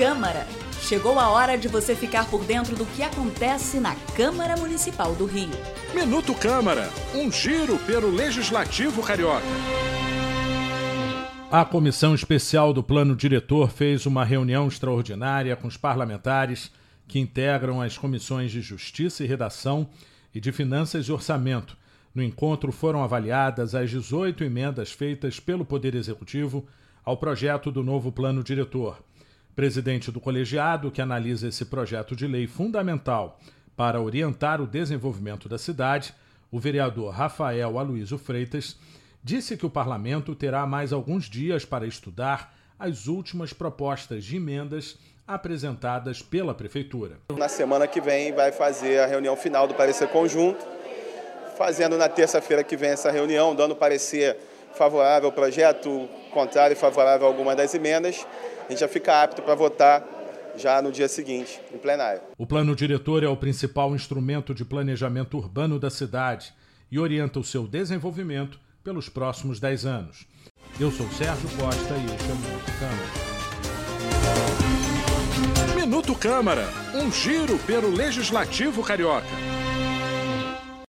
Câmara. Chegou a hora de você ficar por dentro do que acontece na Câmara Municipal do Rio. Minuto Câmara, um giro pelo Legislativo Carioca. A Comissão Especial do Plano Diretor fez uma reunião extraordinária com os parlamentares que integram as comissões de Justiça e Redação e de Finanças e Orçamento. No encontro foram avaliadas as 18 emendas feitas pelo Poder Executivo ao projeto do novo Plano Diretor. Presidente do colegiado, que analisa esse projeto de lei fundamental para orientar o desenvolvimento da cidade, o vereador Rafael Aloysio Freitas, disse que o parlamento terá mais alguns dias para estudar as últimas propostas de emendas apresentadas pela Prefeitura. Na semana que vem vai fazer a reunião final do parecer conjunto, fazendo na terça-feira que vem essa reunião, dando parecer favorável ao projeto, contrário e favorável a alguma das emendas, a gente já fica apto para votar já no dia seguinte, em plenário. O plano diretor é o principal instrumento de planejamento urbano da cidade e orienta o seu desenvolvimento pelos próximos 10 anos. Eu sou Sérgio Costa e este é o Minuto Câmara. Minuto Câmara, um giro pelo Legislativo Carioca.